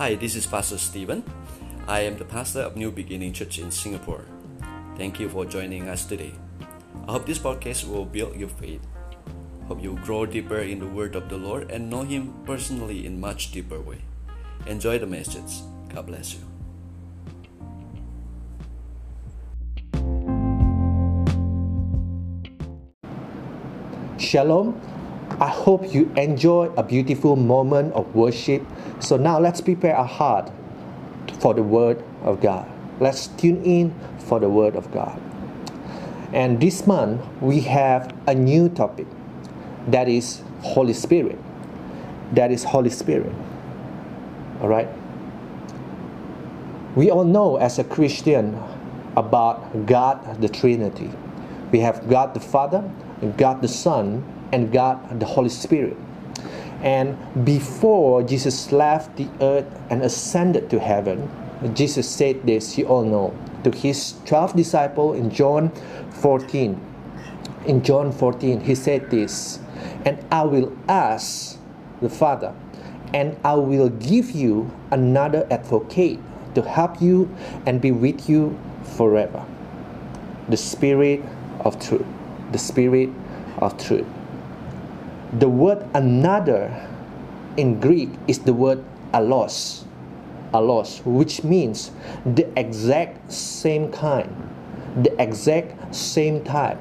Hi, this is Pastor Stephen. I am the pastor of New Beginning Church in Singapore. Thank you for joining us today. I hope this podcast will build your faith. Hope you grow deeper in the Word of the Lord and know Him personally in much deeper way. Enjoy the message. God bless you. Shalom. I hope you enjoy a beautiful moment of worship. So now let's prepare our heart for the Word of God. Let's tune in for the Word of God. And this month we have a new topic that is Holy Spirit. That is Holy Spirit. All right. We all know as a Christian about God the Trinity. We have God the Father, God the Son, and God the Holy Spirit. And before Jesus left the earth and ascended to heaven, Jesus said this, you all know, to his 12 disciples in John 14. In John 14, he said this, and I will ask the Father, and I will give you another advocate to help you and be with you forever. The Spirit of truth. The Spirit of truth. The word another in Greek is the word allos, allos, which means the exact same kind, the exact same type,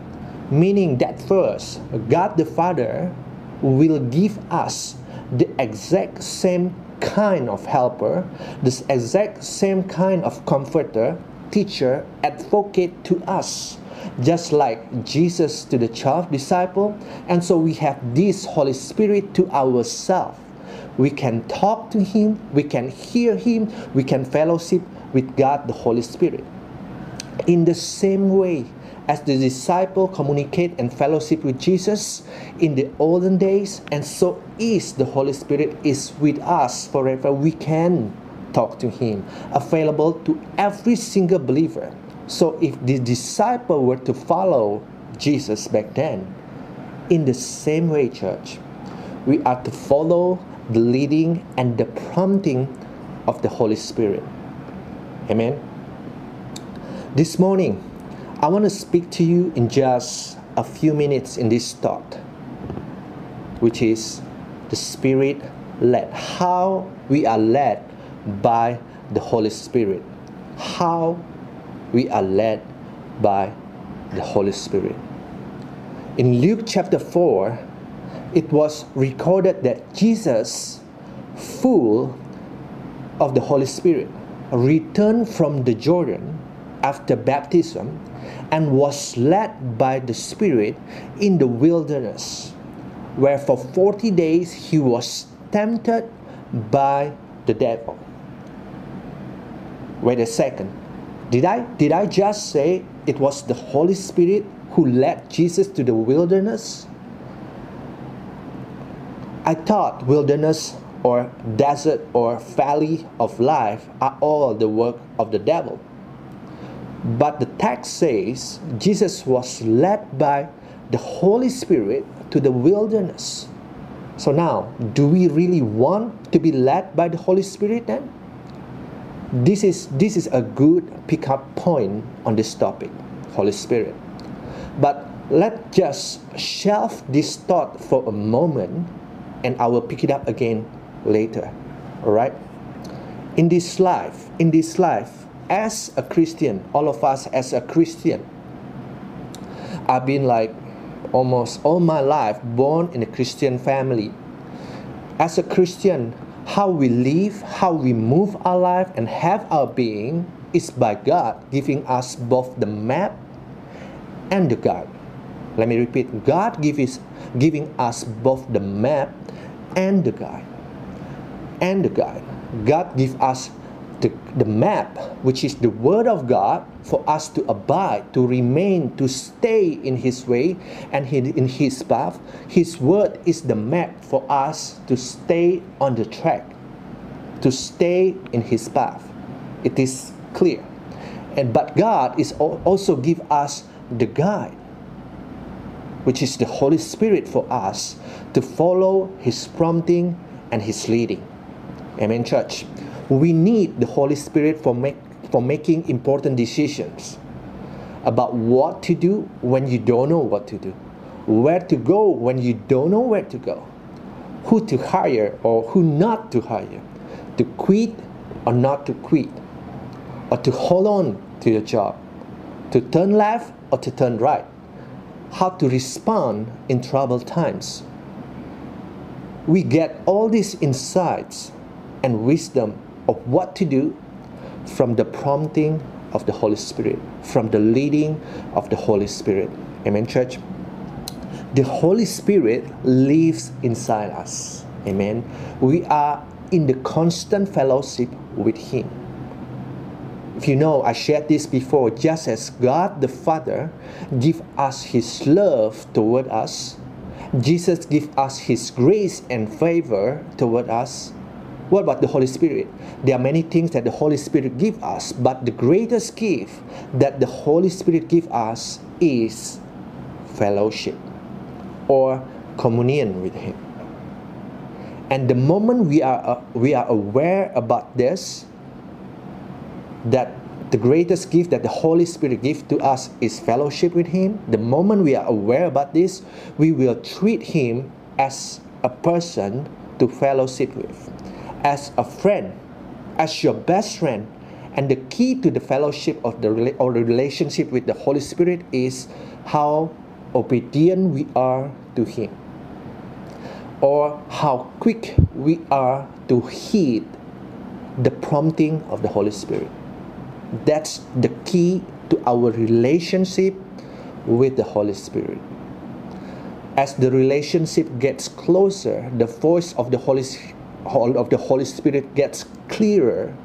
meaning that first, God the Father will give us the exact same kind of helper, the exact same kind of comforter, teacher, advocate to us just like Jesus to the 12 disciple. And so we have this Holy Spirit to ourselves. We can talk to Him, we can hear Him, we can fellowship with God the Holy Spirit. In the same way as the disciple communicate and fellowship with Jesus in the olden days, and so is the Holy Spirit is with us forever. We can talk to Him, available to every single believer. So if the disciple were to follow Jesus back then, in the same way, church, we are to follow the leading and the prompting of the Holy Spirit. Amen. This morning, I want to speak to you in just a few minutes in this thought, which is the Spirit led. How we are led by the Holy Spirit. How we are led by the Holy Spirit. In Luke chapter 4, it was recorded that Jesus, full of the Holy Spirit, returned from the Jordan after baptism and was led by the Spirit in the wilderness, where for 40 days he was tempted by the devil. Wait a second. Did I did I just say it was the Holy Spirit who led Jesus to the wilderness? I thought wilderness or desert or valley of life are all the work of the devil. But the text says Jesus was led by the Holy Spirit to the wilderness. So now, do we really want to be led by the Holy Spirit then? This is this is a good pickup point on this topic holy spirit. But let's just shelf this thought for a moment and i will pick it up again later. All right in this life in this life as a christian all of us as a christian i've been like almost all my life born in a christian family. As a christian how we live, how we move our life, and have our being is by God giving us both the map and the guide. Let me repeat God give is, giving us both the map and the guide. And the guide. God give us the, the map, which is the Word of God, for us to abide, to remain, to stay in His way and in His path. His Word is the map for us to stay on the track, to stay in His path. It is clear. And but God is also give us the guide, which is the Holy Spirit for us to follow His prompting and His leading. Amen, church. We need the Holy Spirit for, make, for making important decisions about what to do when you don't know what to do, where to go when you don't know where to go, who to hire or who not to hire, to quit or not to quit, or to hold on to your job, to turn left or to turn right, how to respond in troubled times. We get all these insights and wisdom of what to do from the prompting of the Holy Spirit, from the leading of the Holy Spirit. Amen, church? The Holy Spirit lives inside us. Amen. We are in the constant fellowship with Him. If you know, I shared this before, just as God the Father give us His love toward us, Jesus give us His grace and favor toward us. What about the Holy Spirit? There are many things that the Holy Spirit give us, but the greatest gift that the Holy Spirit give us is fellowship or communion with Him. And the moment we are uh, we are aware about this, that the greatest gift that the Holy Spirit gives to us is fellowship with Him. The moment we are aware about this, we will treat Him as a person to fellowship with, as a friend, as your best friend. And the key to the fellowship of the or the relationship with the Holy Spirit is how obedient we are to Him, or how quick we are to heed the prompting of the Holy Spirit. That's the key to our relationship with the Holy Spirit. As the relationship gets closer, the voice of the Holy of the Holy Spirit gets clearer.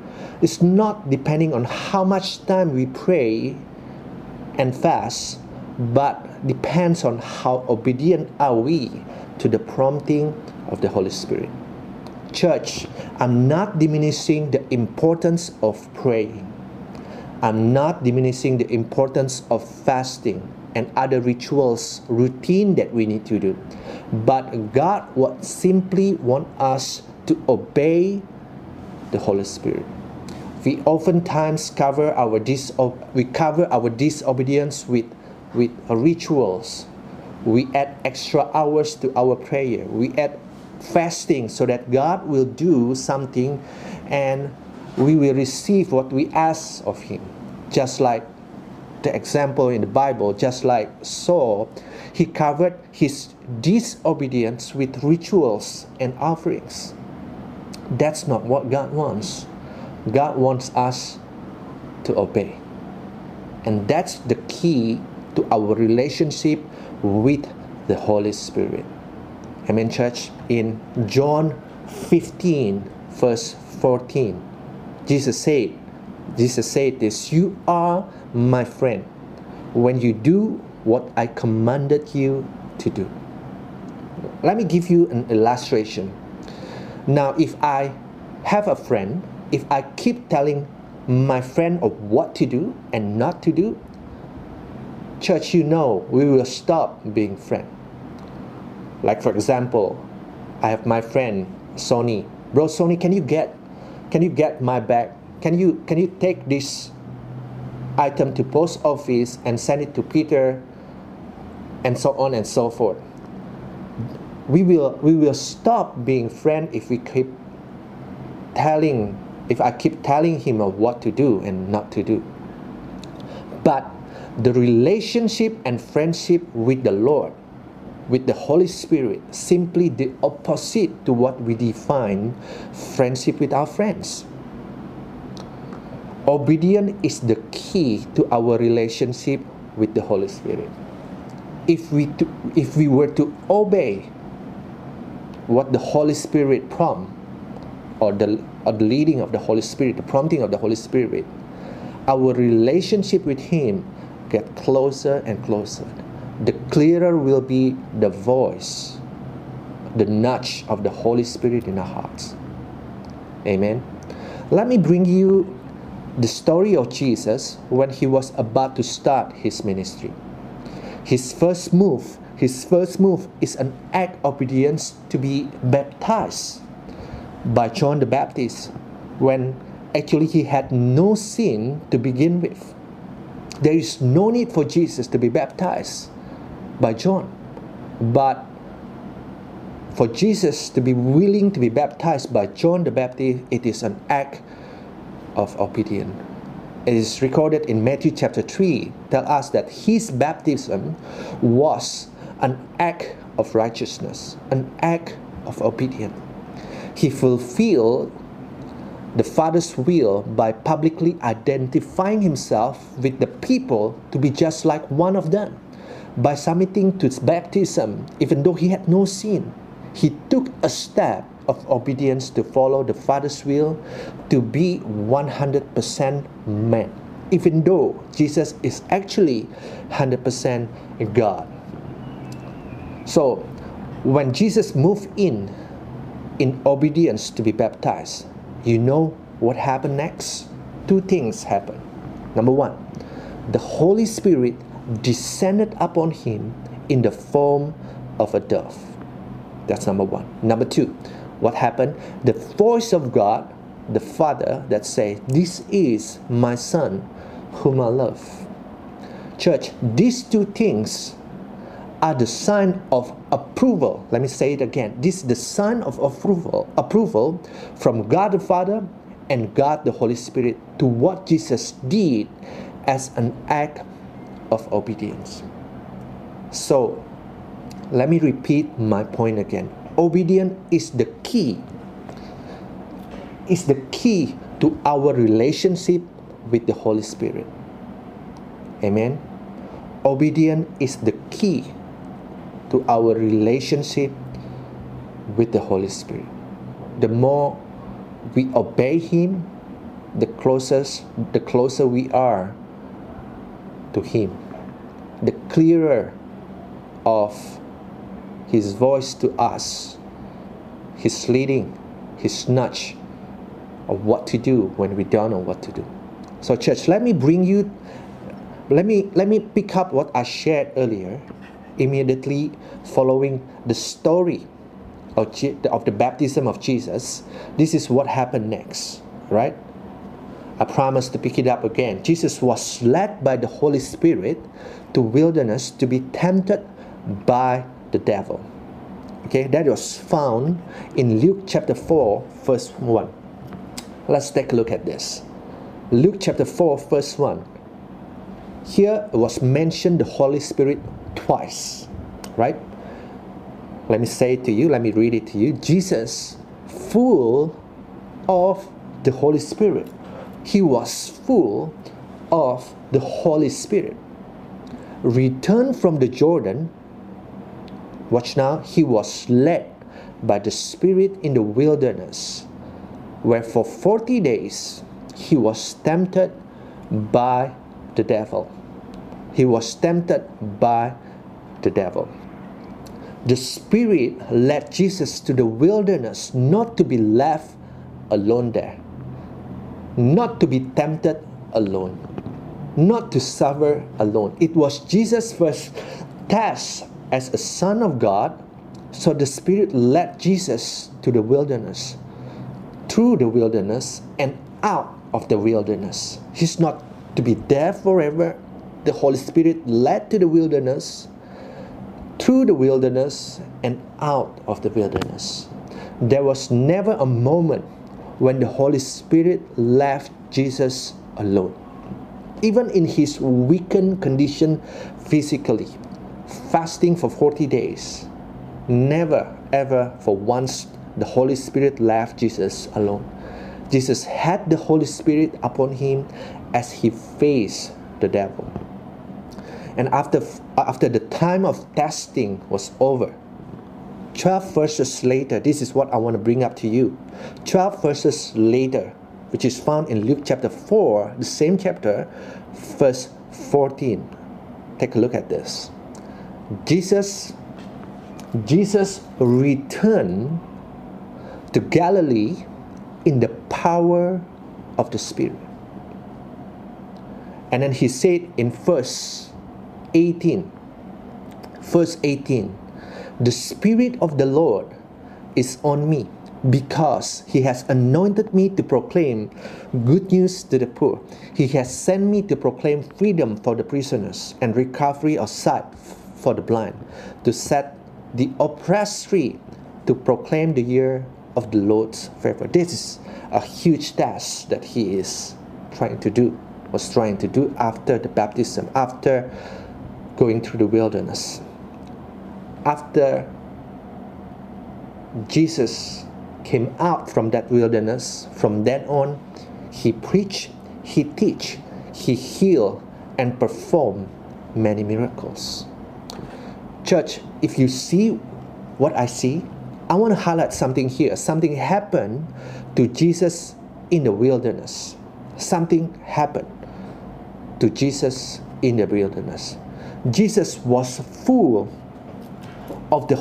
It's not depending on how much time we pray and fast, but depends on how obedient are we to the prompting of the Holy Spirit. Church, I'm not diminishing the importance of praying. I'm not diminishing the importance of fasting and other rituals, routine that we need to do. But God would simply want us to obey the Holy Spirit. We oftentimes cover our diso- we cover our disobedience with with rituals. We add extra hours to our prayer. We add fasting so that God will do something and we will receive what we ask of Him. Just like the example in the Bible, just like Saul, he covered his disobedience with rituals and offerings. That's not what God wants. God wants us to obey. And that's the key to our relationship with the Holy Spirit. Amen, church. In John 15, verse 14, Jesus said, Jesus said this, You are my friend when you do what I commanded you to do. Let me give you an illustration. Now, if I have a friend, if I keep telling my friend of what to do and not to do, church, you know, we will stop being friends. Like for example, I have my friend Sony. Bro, Sony, can you get, can you get my bag? Can you can you take this item to post office and send it to Peter, and so on and so forth. We will we will stop being friends if we keep telling if I keep telling him of what to do and not to do. But the relationship and friendship with the Lord, with the Holy Spirit, simply the opposite to what we define friendship with our friends. Obedience is the key to our relationship with the Holy Spirit. If we, to, if we were to obey what the Holy Spirit prompt, or the, or the leading of the Holy Spirit, the prompting of the Holy Spirit, our relationship with Him get closer and closer. The clearer will be the voice, the nudge of the Holy Spirit in our hearts. Amen. Let me bring you the story of Jesus when he was about to start his ministry. His first move, his first move is an act of obedience to be baptized by John the Baptist. when actually he had no sin to begin with. There is no need for Jesus to be baptized by John. But for Jesus to be willing to be baptized by John the Baptist, it is an act of obedience. It is recorded in Matthew chapter 3, tell us that his baptism was an act of righteousness, an act of obedience. He fulfilled the Father's will by publicly identifying himself with the people to be just like one of them. By submitting to his baptism, even though he had no sin, he took a step of obedience to follow the Father's will to be 100% man, even though Jesus is actually 100% God. So, when Jesus moved in in obedience to be baptized, you know what happened next? Two things happened. Number one, the Holy Spirit descended upon him in the form of a dove. That's number one. Number two, what happened? The voice of God, the Father, that say, This is my Son, whom I love. Church, these two things are the sign of approval. Let me say it again. This is the sign of approval, approval from God the Father and God the Holy Spirit to what Jesus did as an act of obedience. So, let me repeat my point again. Obedience is the key. Is the key to our relationship with the Holy Spirit. Amen. Obedience is the key to our relationship with the Holy Spirit. The more we obey Him, the closest the closer we are to Him. The clearer of His voice to us, His leading, His nudge of what to do when we don't know what to do. So, church, let me bring you, let me let me pick up what I shared earlier, immediately following the story of, of the baptism of Jesus. This is what happened next, right? I promise to pick it up again. Jesus was led by the Holy Spirit to wilderness to be tempted by the devil. Okay, that was found in Luke chapter 4, verse 1. Let's take a look at this. Luke chapter 4, verse 1. Here was mentioned the Holy Spirit twice, right? Let me say to you, let me read it to you. Jesus, full of the Holy Spirit, he was full of the Holy Spirit. Returned from the Jordan, watch now, he was led by the Spirit in the wilderness, where for 40 days he was tempted by the devil. He was tempted by the devil. The Spirit led Jesus to the wilderness not to be left alone there, not to be tempted alone, not to suffer alone. It was Jesus' first test as a Son of God, so the Spirit led Jesus to the wilderness, through the wilderness, and out of the wilderness. He's not to be there forever. The Holy Spirit led to the wilderness through the wilderness and out of the wilderness. There was never a moment when the Holy Spirit left Jesus alone. Even in his weakened condition physically, fasting for 40 days, never ever for once the Holy Spirit left Jesus alone. Jesus had the Holy Spirit upon him as he faced the devil. And after, after the time of testing was over, 12 verses later, this is what I want to bring up to you. 12 verses later, which is found in Luke chapter 4, the same chapter, verse 14. Take a look at this. Jesus Jesus returned to Galilee in the power of the Spirit. And then he said in verse 18, verse 18, the Spirit of the Lord is on me because he has anointed me to proclaim good news to the poor. He has sent me to proclaim freedom for the prisoners and recovery of sight for the blind, to set the oppressed free, to proclaim the year of the Lord's favor. This is a huge task that he is trying to do, was trying to do after the baptism, after going through the wilderness. After Jesus came out from that wilderness, from then on, he preached, he teach, he healed and performed many miracles. Church, if you see what I see, I want to highlight something here. Something happened to Jesus in the wilderness. Something happened to Jesus in the wilderness. Jesus was full of the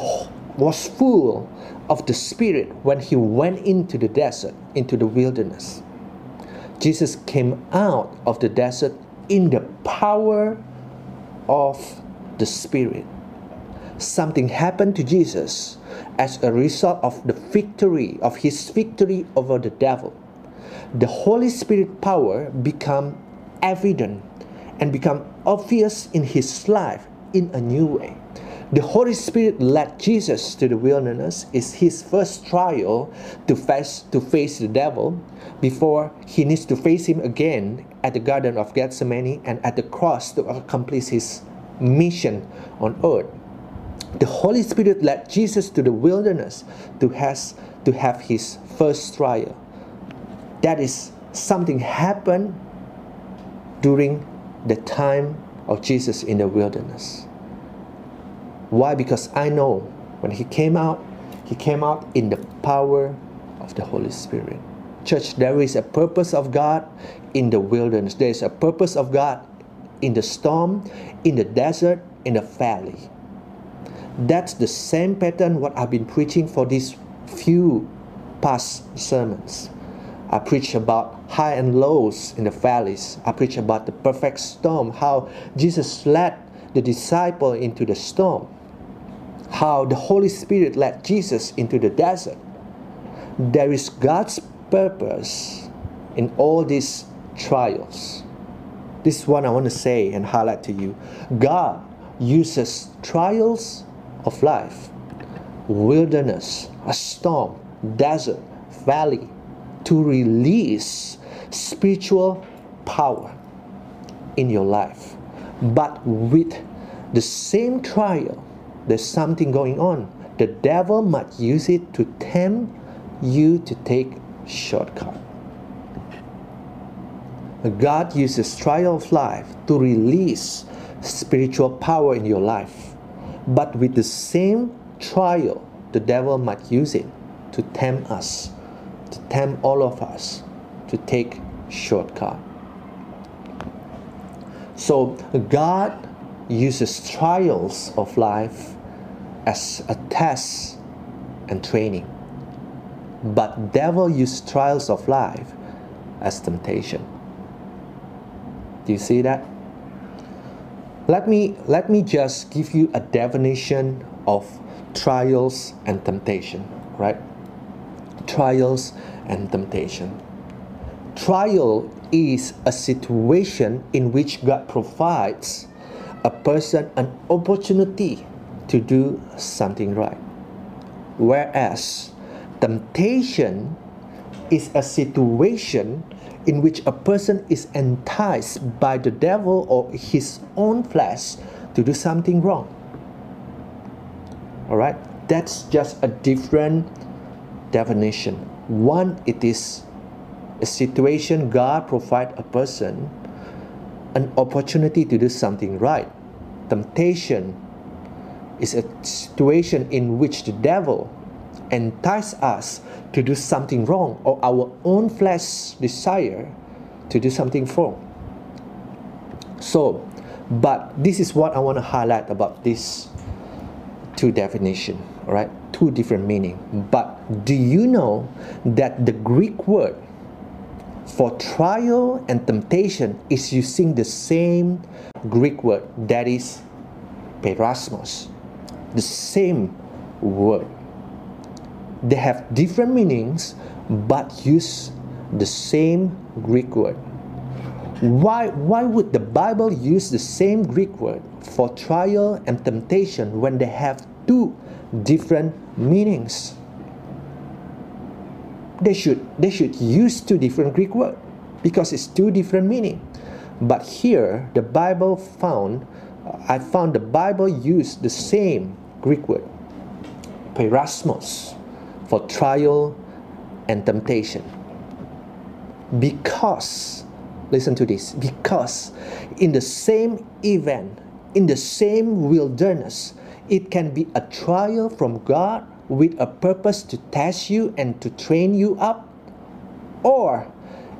was full of the Spirit when he went into the desert, into the wilderness. Jesus came out of the desert in the power of the Spirit. Something happened to Jesus as a result of the victory, of his victory over the devil. The Holy Spirit power become evident and become obvious in his life in a new way. The Holy Spirit led Jesus to the wilderness is his first trial to face to face the devil before he needs to face him again at the Garden of Gethsemane and at the cross to accomplish his mission on earth. The Holy Spirit led Jesus to the wilderness to has to have his first trial. That is something happened during the time of Jesus in the wilderness. Why? Because I know when he came out, he came out in the power of the Holy Spirit. Church, there is a purpose of God in the wilderness. There is a purpose of God in the storm, in the desert, in the valley. That's the same pattern what I've been preaching for these few past sermons. I preach about high and lows in the valleys. I preach about the perfect storm, how Jesus led the disciple into the storm, how the Holy Spirit led Jesus into the desert. There is God's purpose in all these trials. This is what I want to say and highlight to you. God uses trials of life, wilderness, a storm, desert, valley, to release spiritual power in your life. But with the same trial, there's something going on. The devil might use it to tempt you to take shortcut. God uses trial of life to release spiritual power in your life. But with the same trial, the devil might use it to tempt us to tempt all of us to take shortcut. So God uses trials of life as a test and training. But devil uses trials of life as temptation. Do you see that? Let me let me just give you a definition of trials and temptation, right? trials and temptation. Trial is a situation in which God provides a person an opportunity to do something right. Whereas temptation is a situation in which a person is enticed by the devil or his own flesh to do something wrong. All right, that's just a different definition. One, it is a situation God provide a person an opportunity to do something right. Temptation is a situation in which the devil entices us to do something wrong or our own flesh desire to do something wrong. So, but this is what I want to highlight about these two definition, all right? two different meaning. But do you know that the Greek word for trial and temptation is using the same Greek word that is peirasmos, the same word. They have different meanings but use the same Greek word. Why, why would the Bible use the same Greek word for trial and temptation when they have two different meanings? They should, they should use two different Greek words because it's two different meaning. But here, the Bible found, I found the Bible used the same Greek word, peirasmos, for trial and temptation. Because, listen to this, because in the same event, in the same wilderness, it can be a trial from God with a purpose to test you and to train you up, or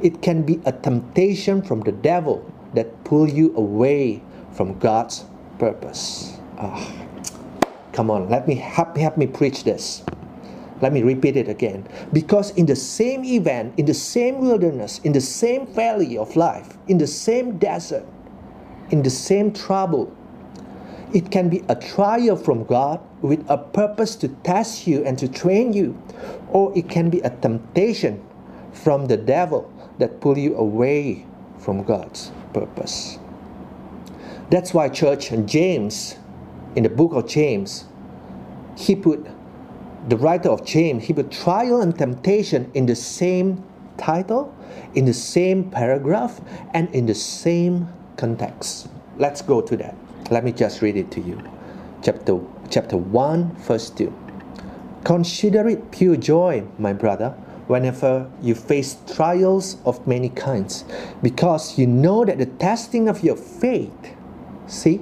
it can be a temptation from the devil that pull you away from God's purpose. Oh, come on, let me help, help me preach this. Let me repeat it again. Because in the same event, in the same wilderness, in the same valley of life, in the same desert, in the same trouble, it can be a trial from God with a purpose to test you and to train you, or it can be a temptation from the devil that pull you away from God's purpose. That's why church and James in the book of James he put the writer of James he put trial and temptation in the same title, in the same paragraph and in the same context. Let's go to that. Let me just read it to you. Chapter chapter 1 verse 2. Consider it pure joy, my brother whenever you face trials of many kinds, because you know that the testing of your faith, see,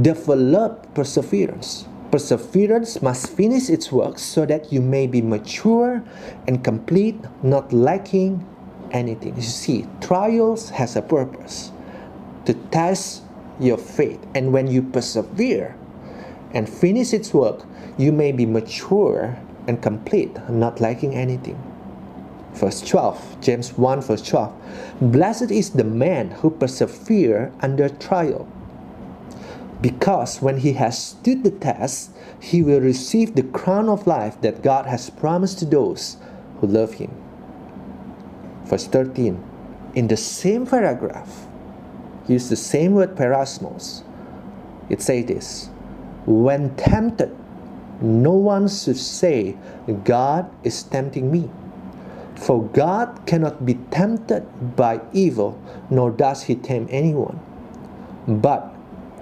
develop perseverance. Perseverance must finish its work so that you may be mature and complete, not lacking anything. You see, trials has a purpose to test your faith, and when you persevere and finish its work, you may be mature and complete, not lacking anything. Verse 12 james 1 verse 12 blessed is the man who persevere under trial because when he has stood the test he will receive the crown of life that god has promised to those who love him. Verse 13 in the same paragraph use the same word peirasmos it says this when tempted no one should say god is tempting me for God cannot be tempted by evil, nor does he tempt anyone. But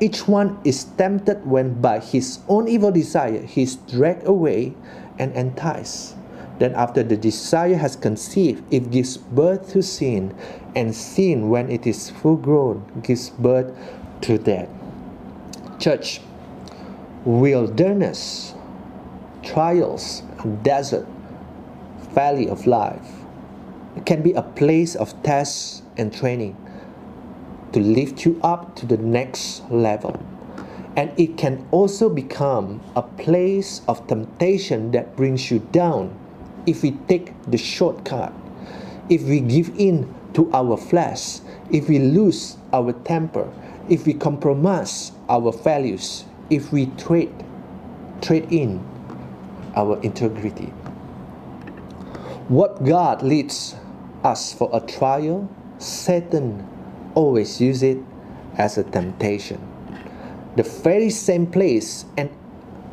each one is tempted when by his own evil desire he is dragged away and enticed. Then, after the desire has conceived, it gives birth to sin, and sin, when it is full grown, gives birth to death. Church, wilderness, trials, desert, valley of life. Can be a place of test and training to lift you up to the next level. And it can also become a place of temptation that brings you down if we take the shortcut, if we give in to our flesh, if we lose our temper, if we compromise our values, if we trade, trade in our integrity. What God leads us for a trial, Satan always uses it as a temptation. The very same place and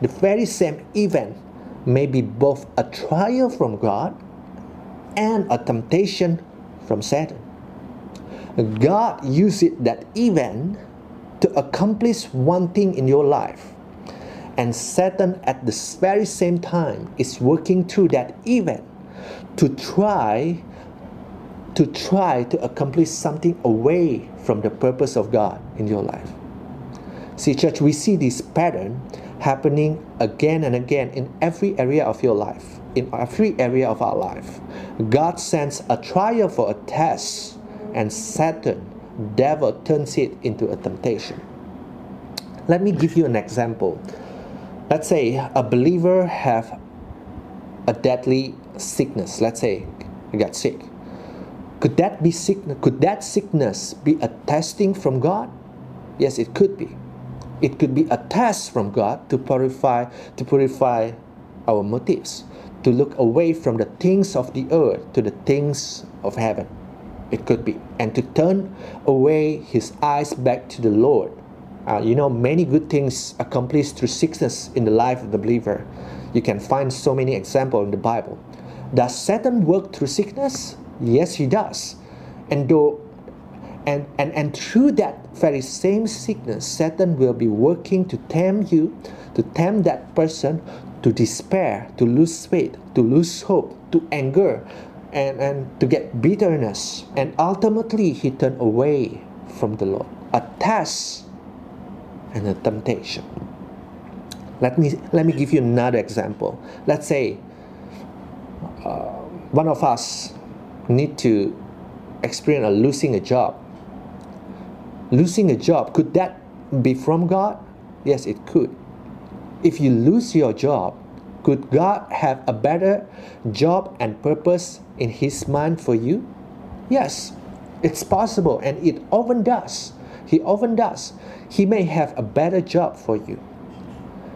the very same event may be both a trial from God and a temptation from Satan. God uses that event to accomplish one thing in your life. And Satan, at the very same time, is working through that event to try to try to accomplish something away from the purpose of God in your life. See, church, we see this pattern happening again and again in every area of your life, in every area of our life. God sends a trial for a test, and Satan, devil, turns it into a temptation. Let me give you an example. Let's say a believer have a deadly sickness, let's say you got sick, could that be sickness? Could that sickness be a testing from God? Yes, it could be. It could be a test from God to purify to purify our motives, to look away from the things of the earth to the things of heaven. It could be. And to turn away his eyes back to the Lord. Uh, you know, many good things accomplished through sickness in the life of the believer. You can find so many examples in the Bible. Does Satan work through sickness? Yes, he does. And though and, and, and through that very same sickness, Satan will be working to tempt you, to tempt that person to despair, to lose faith, to lose hope, to anger, and, and to get bitterness. And ultimately, he turned away from the Lord. A test and a temptation. Let me, let me give you another example. Let's say uh, one of us need to experience a losing a job. Losing a job, could that be from God? Yes, it could. If you lose your job, could God have a better job and purpose in His mind for you? Yes, it's possible, and it often does. He often does. He may have a better job for you.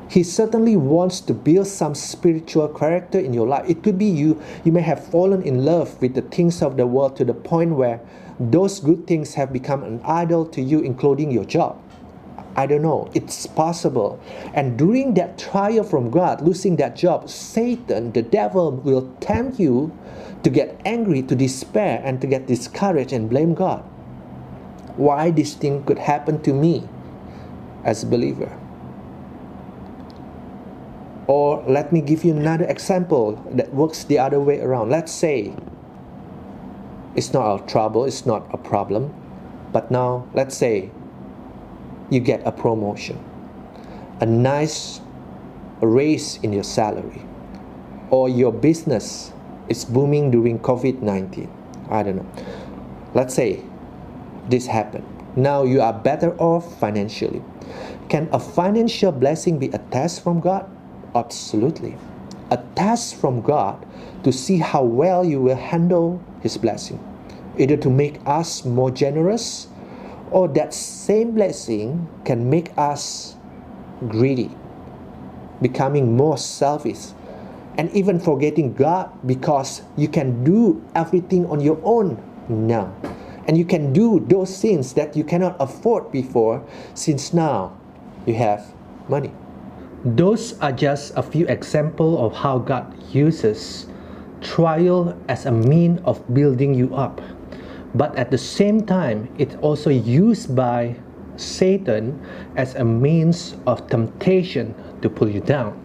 He certainly wants to build some spiritual character in your life. It could be you, you may have fallen in love with the things of the world to the point where those good things have become an idol to you, including your job. I don't know. It's possible. And during that trial from God, losing that job, Satan, the devil, will tempt you to get angry, to despair, and to get discouraged and blame God. Why this thing could happen to me as a believer? Or let me give you another example that works the other way around. Let's say it's not a trouble, it's not a problem, but now let's say you get a promotion, a nice raise in your salary, or your business is booming during COVID 19. I don't know. Let's say this happened. Now you are better off financially. Can a financial blessing be a test from God? Absolutely. A test from God to see how well you will handle His blessing, either to make us more generous or that same blessing can make us greedy, becoming more selfish, and even forgetting God because you can do everything on your own now. And you can do those things that you cannot afford before since now you have money. Those are just a few examples of how God uses trial as a mean of building you up. But at the same time, it's also used by Satan as a means of temptation to pull you down.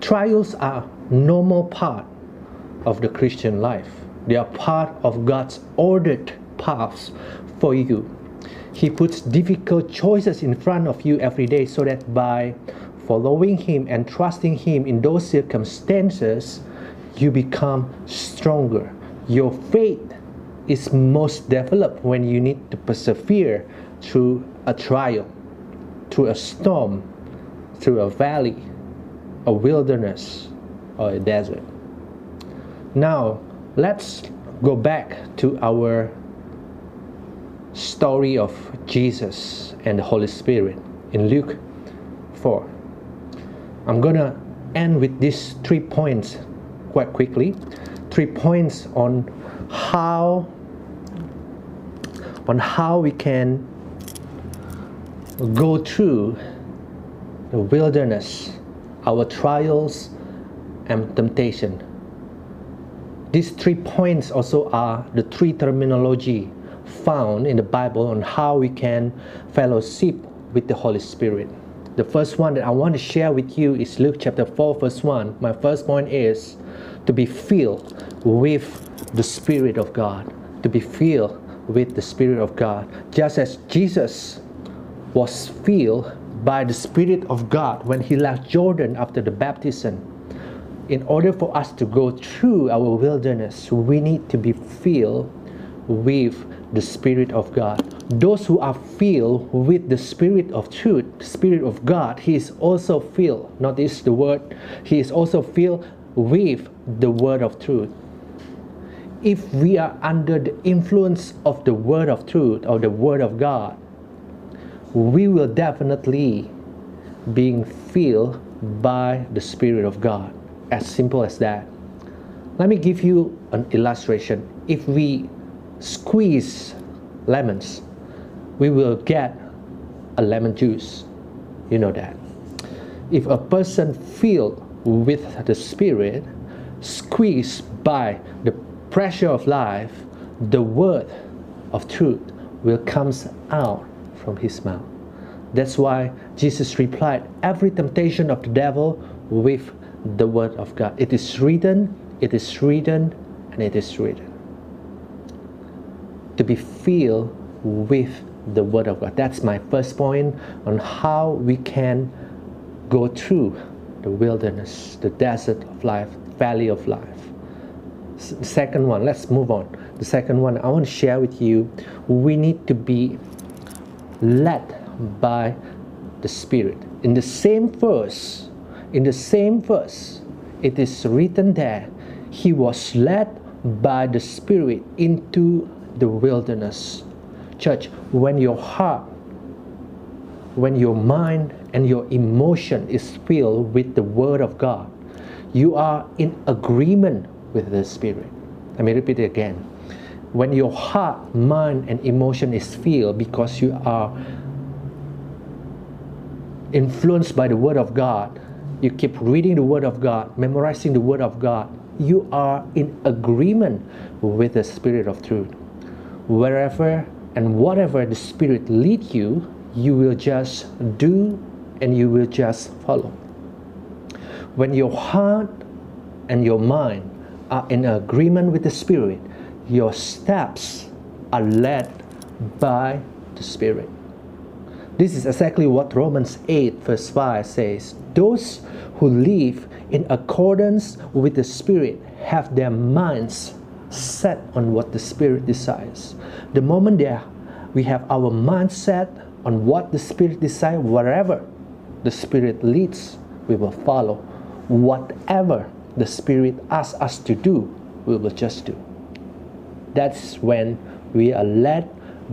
Trials are normal part of the Christian life. They are part of God's ordered paths for you. He puts difficult choices in front of you every day so that by following Him and trusting Him in those circumstances, you become stronger. Your faith is most developed when you need to persevere through a trial, through a storm, through a valley, a wilderness, or a desert. Now, let's go back to our story of Jesus and the Holy Spirit in Luke 4. I'm gonna end with these three points quite quickly. Three points on how on how we can go through the wilderness, our trials and temptation. These three points also are the three terminology found in the Bible on how we can fellowship with the Holy Spirit. The first one that I want to share with you is Luke chapter 4, verse 1. My first point is to be filled with the Spirit of God. To be filled with the Spirit of God. Just as Jesus was filled by the Spirit of God when he left Jordan after the baptism. In order for us to go through our wilderness, we need to be filled with the Spirit of God. Those who are filled with the Spirit of truth, Spirit of God, He is also filled, notice the word, He is also filled with the Word of truth. If we are under the influence of the Word of truth or the Word of God, we will definitely being filled by the Spirit of God. as simple as that. Let me give you an illustration. If we squeeze lemons, we will get a lemon juice. You know that. If a person filled with the Spirit, squeezed by the pressure of life, the word of truth will come out from his mouth. That's why Jesus replied every temptation of the devil with the word of God. It is written, it is written, and it is written. To be filled with the word of God. That's my first point on how we can go through the wilderness, the desert of life, valley of life. Second one, let's move on. The second one I want to share with you we need to be led by the Spirit. In the same verse, in the same verse, it is written there, He was led by the Spirit into the wilderness. Church, when your heart, when your mind and your emotion is filled with the Word of God, you are in agreement with the Spirit. Let me repeat it again. When your heart, mind, and emotion is filled because you are influenced by the Word of God, you keep reading the Word of God, memorizing the Word of God, you are in agreement with the Spirit of truth. Wherever and whatever the Spirit lead you, you will just do and you will just follow. When your heart and your mind are in agreement with the Spirit, your steps are led by the Spirit. This is exactly what Romans 8, verse 5 says. Those who live in accordance with the Spirit have their minds set on what the Spirit desires. The moment there we have our mind set on what the Spirit desires, wherever the Spirit leads, we will follow. Whatever the Spirit asks us to do, we will just do. That's when we are led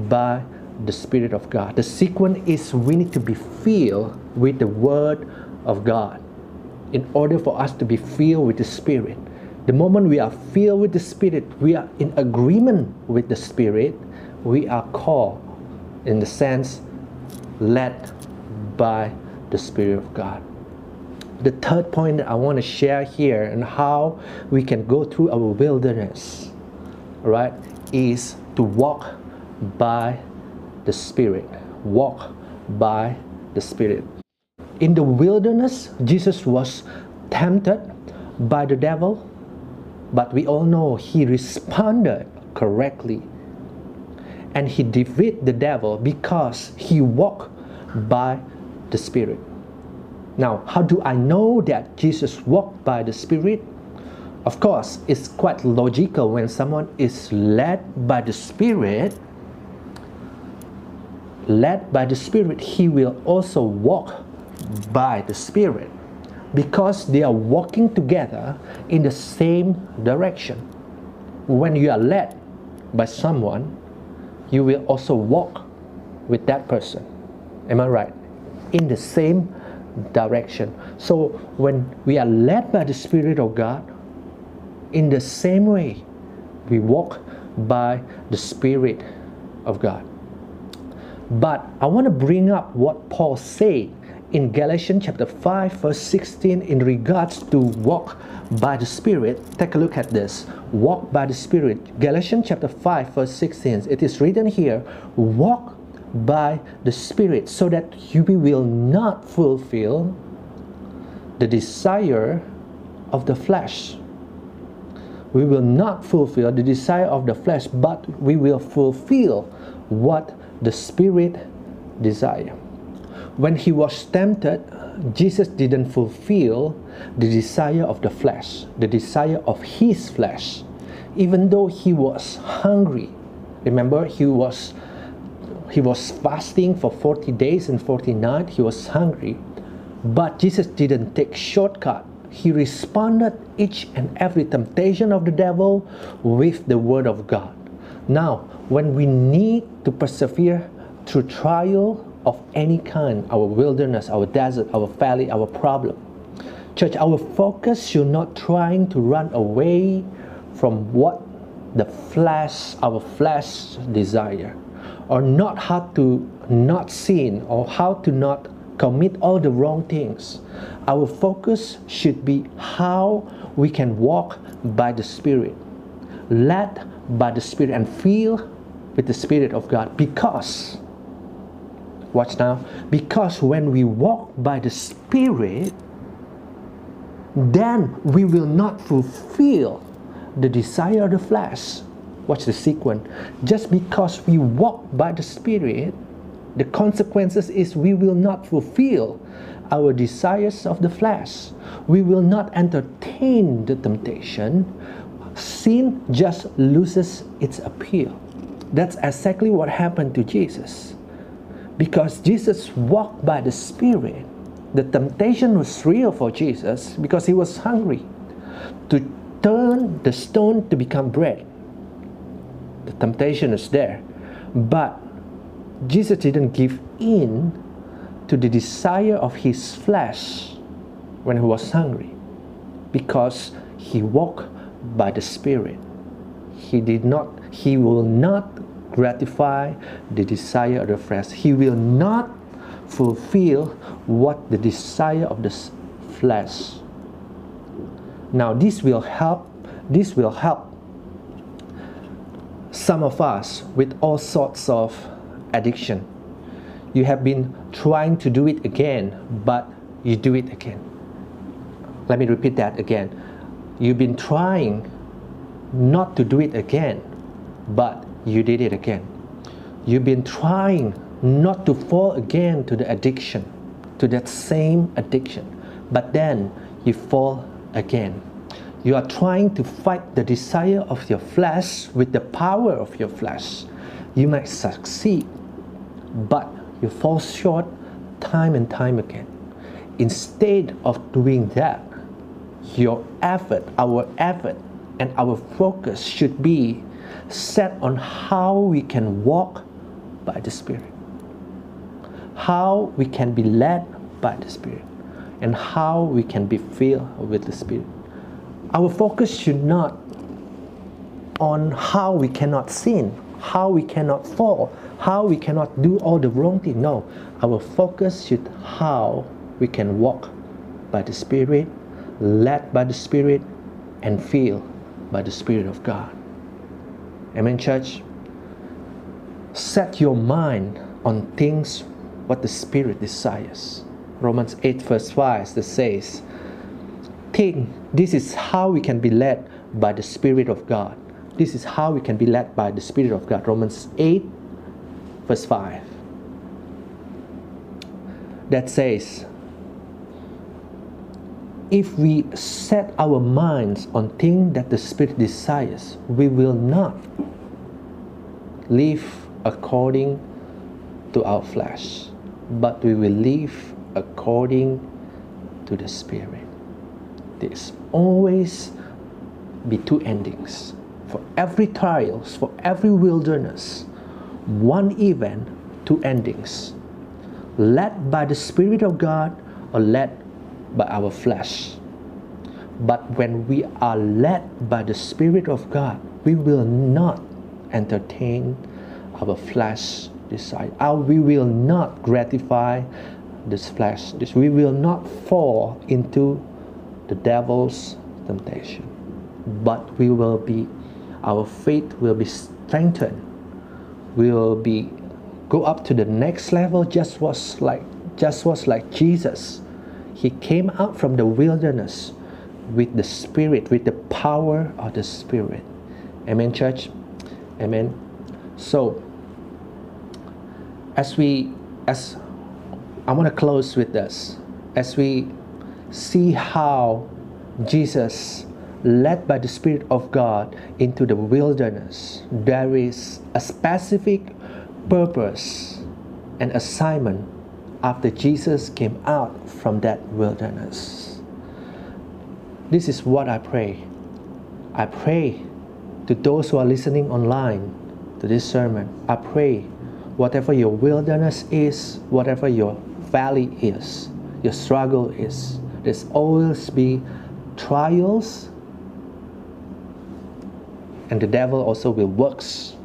by the Spirit of God. The sequence is we need to be filled with the Word of God in order for us to be filled with the Spirit. The moment we are filled with the Spirit, we are in agreement with the Spirit, we are called, in the sense, led by the Spirit of God. The third point that I want to share here and how we can go through our wilderness, right, is to walk by the Spirit. Walk by the Spirit. In the wilderness, Jesus was tempted by the devil, but we all know he responded correctly. And he defeated the devil because he walked by the Spirit. Now, how do I know that Jesus walked by the Spirit? Of course, it's quite logical when someone is led by the Spirit, led by the Spirit, he will also walk by the Spirit because they are walking together in the same direction. When you are led by someone, you will also walk with that person. Am I right? In the same direction. So when we are led by the Spirit of God, in the same way, we walk by the Spirit of God. But I want to bring up what Paul said in Galatians chapter 5, verse 16, in regards to walk by the Spirit. Take a look at this. Walk by the Spirit. Galatians chapter 5, verse 16. It is written here, walk by the Spirit, so that you will not fulfill the desire of the flesh. We will not fulfill the desire of the flesh, but we will fulfill what the Spirit desire. When he was tempted, Jesus didn't fulfill the desire of the flesh, the desire of his flesh, even though he was hungry. Remember, he was he was fasting for 40 days and 40 nights. He was hungry. But Jesus didn't take shortcut. He responded each and every temptation of the devil with the word of God. Now, when we need to persevere through trial of any kind, our wilderness, our desert, our valley, our problem, Church, our focus should not trying to run away from what the flesh, our flesh desire, or not how to not sin or how to not commit all the wrong things. Our focus should be how we can walk by the Spirit, led by the Spirit, and feel with the Spirit of God. Because, watch now, because when we walk by the Spirit, then we will not fulfill the desire of the flesh. Watch the sequence. Just because we walk by the Spirit, the consequences is we will not fulfill our desires of the flesh. We will not entertain the temptation. Sin just loses its appeal. That's exactly what happened to Jesus. Because Jesus walked by the Spirit, the temptation was real for Jesus because he was hungry to turn the stone to become bread. The temptation is there. But Jesus didn't give in to the desire of his flesh when he was hungry because he walked by the Spirit. He did not, he will not gratify the desire of the flesh. He will not fulfill what the desire of the flesh. Now this will help this will help some of us with all sorts of addiction. You have been trying to do it again, but you do it again. Let me repeat that again. You've been trying not to do it again, but you did it again. You've been trying not to fall again to the addiction, to that same addiction, but then you fall again. You are trying to fight the desire of your flesh with the power of your flesh. You might succeed, but you fall short time and time again. Instead of doing that, your effort, our effort, and our focus should be set on how we can walk by the Spirit, how we can be led by the Spirit, and how we can be filled with the Spirit. Our focus should not on how we cannot sin, how we cannot fall, how we cannot do all the wrong thing. No, our focus should how we can walk by the Spirit, led by the Spirit, and filled by the Spirit of God. Amen, church. Set your mind on things what the Spirit desires. Romans 8, verse 5 that says, Think this is how we can be led by the Spirit of God. This is how we can be led by the Spirit of God. Romans 8, verse 5. That says, if we set our minds on things that the Spirit desires, we will not live according to our flesh, but we will live according to the Spirit. There's always be two endings. For every trials, for every wilderness, one event, two endings. Led by the Spirit of God or led by our flesh. But when we are led by the Spirit of God, we will not entertain our flesh desire. Uh, we will not gratify this flesh. We will not fall into the devil's temptation. But we will be, our faith will be strengthened. We will be go up to the next level. Just was like just was like Jesus he came out from the wilderness with the Spirit, with the power of the Spirit. Amen, church? Amen. So, as we, as I want to close with this, as we see how Jesus, led by the Spirit of God into the wilderness, there is a specific purpose and assignment after Jesus came out from that wilderness. This is what I pray. I pray to those who are listening online to this sermon. I pray whatever your wilderness is, whatever your valley is, your struggle is, There's always be trials, and the devil also will works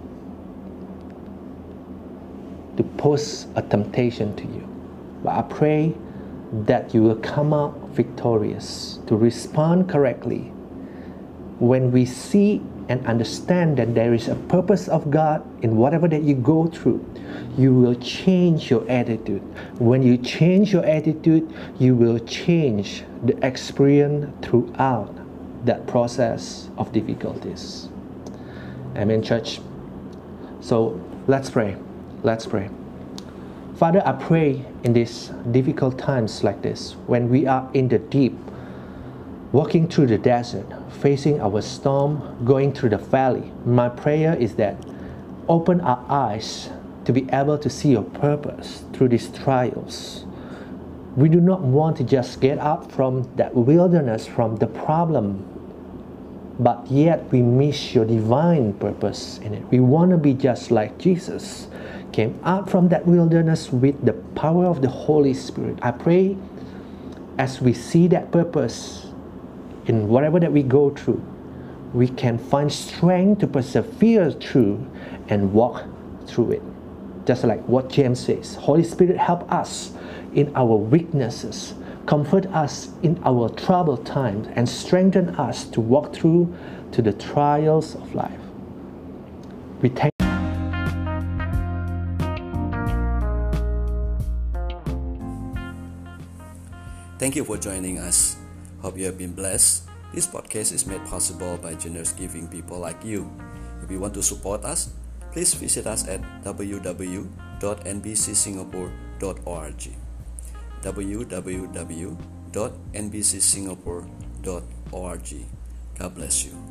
to pose a temptation to you. But I pray that you will come out victorious to respond correctly when we see and understand that there is a purpose of God in whatever that you go through, you will change your attitude. When you change your attitude, you will change the experience throughout that process of difficulties. Amen, church. So let's pray. Let's pray. Father, I pray in these difficult times like this, when we are in the deep, walking through the desert, facing our storm, going through the valley, my prayer is that open our eyes to be able to see your purpose through these trials. We do not want to just get up from that wilderness, from the problem, but yet we miss your divine purpose in it. We want to be just like Jesus came out from that wilderness with the power of the Holy Spirit. I pray as we see that purpose in whatever that we go through, we can find strength to persevere through and walk through it. Just like what James says Holy Spirit, help us in our weaknesses, comfort us in our troubled times, and strengthen us to walk through to the trials of life. We thank Thank you for joining us. Hope you have been blessed. This podcast is made possible by generous giving people like you. If you want to support us, please visit us at www.nbcsingapore.org. www.nbcsingapore.org. God bless you.